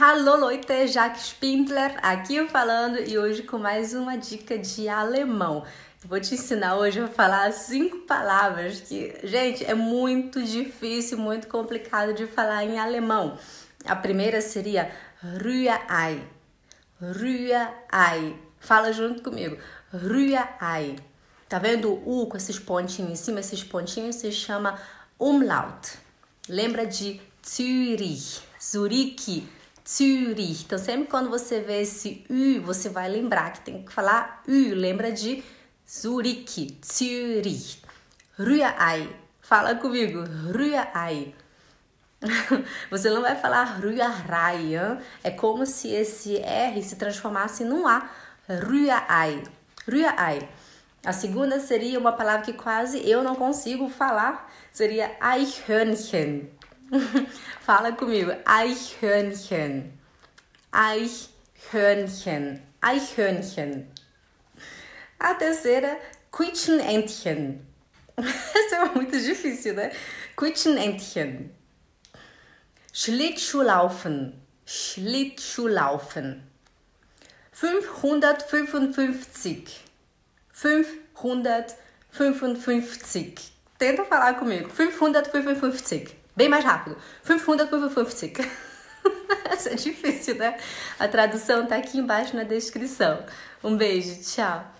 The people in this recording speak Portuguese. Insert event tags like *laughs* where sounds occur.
Hallo Leute, Jacques Spindler aqui falando e hoje com mais uma dica de alemão. vou te ensinar hoje a falar cinco palavras que, gente, é muito difícil, muito complicado de falar em alemão. A primeira seria Rührei. Rührei. Fala junto comigo. Rührei. Tá vendo o U com esses pontinhos em cima? Esses pontinhos se chama Umlaut. Lembra de Zürich, Zurique, Zürich. Então, sempre quando você vê esse U, você vai lembrar que tem que falar U. Lembra de Zurique, Zürich. Rührei. Fala comigo. Rührei. *laughs* Você não vai falar Rührei. É como se esse R se transformasse num A. Rührei. Rührei. A segunda seria uma palavra que quase eu não consigo falar. Seria Eichhörnchen. *laughs* Fala comigo. Eichhörnchen. Eichhörnchen. Eichhörnchen. A terceira, Quitschenentchen. *laughs* Essa é muito difícil, né? Quitschenentchen. Schlittschuhlaufen. Schlittschuhlaufen. 555. 555. Tenta falar comigo. 555. Bem mais rápido. 555. Isso *laughs* é difícil, né? A tradução tá aqui embaixo na descrição. Um beijo, tchau.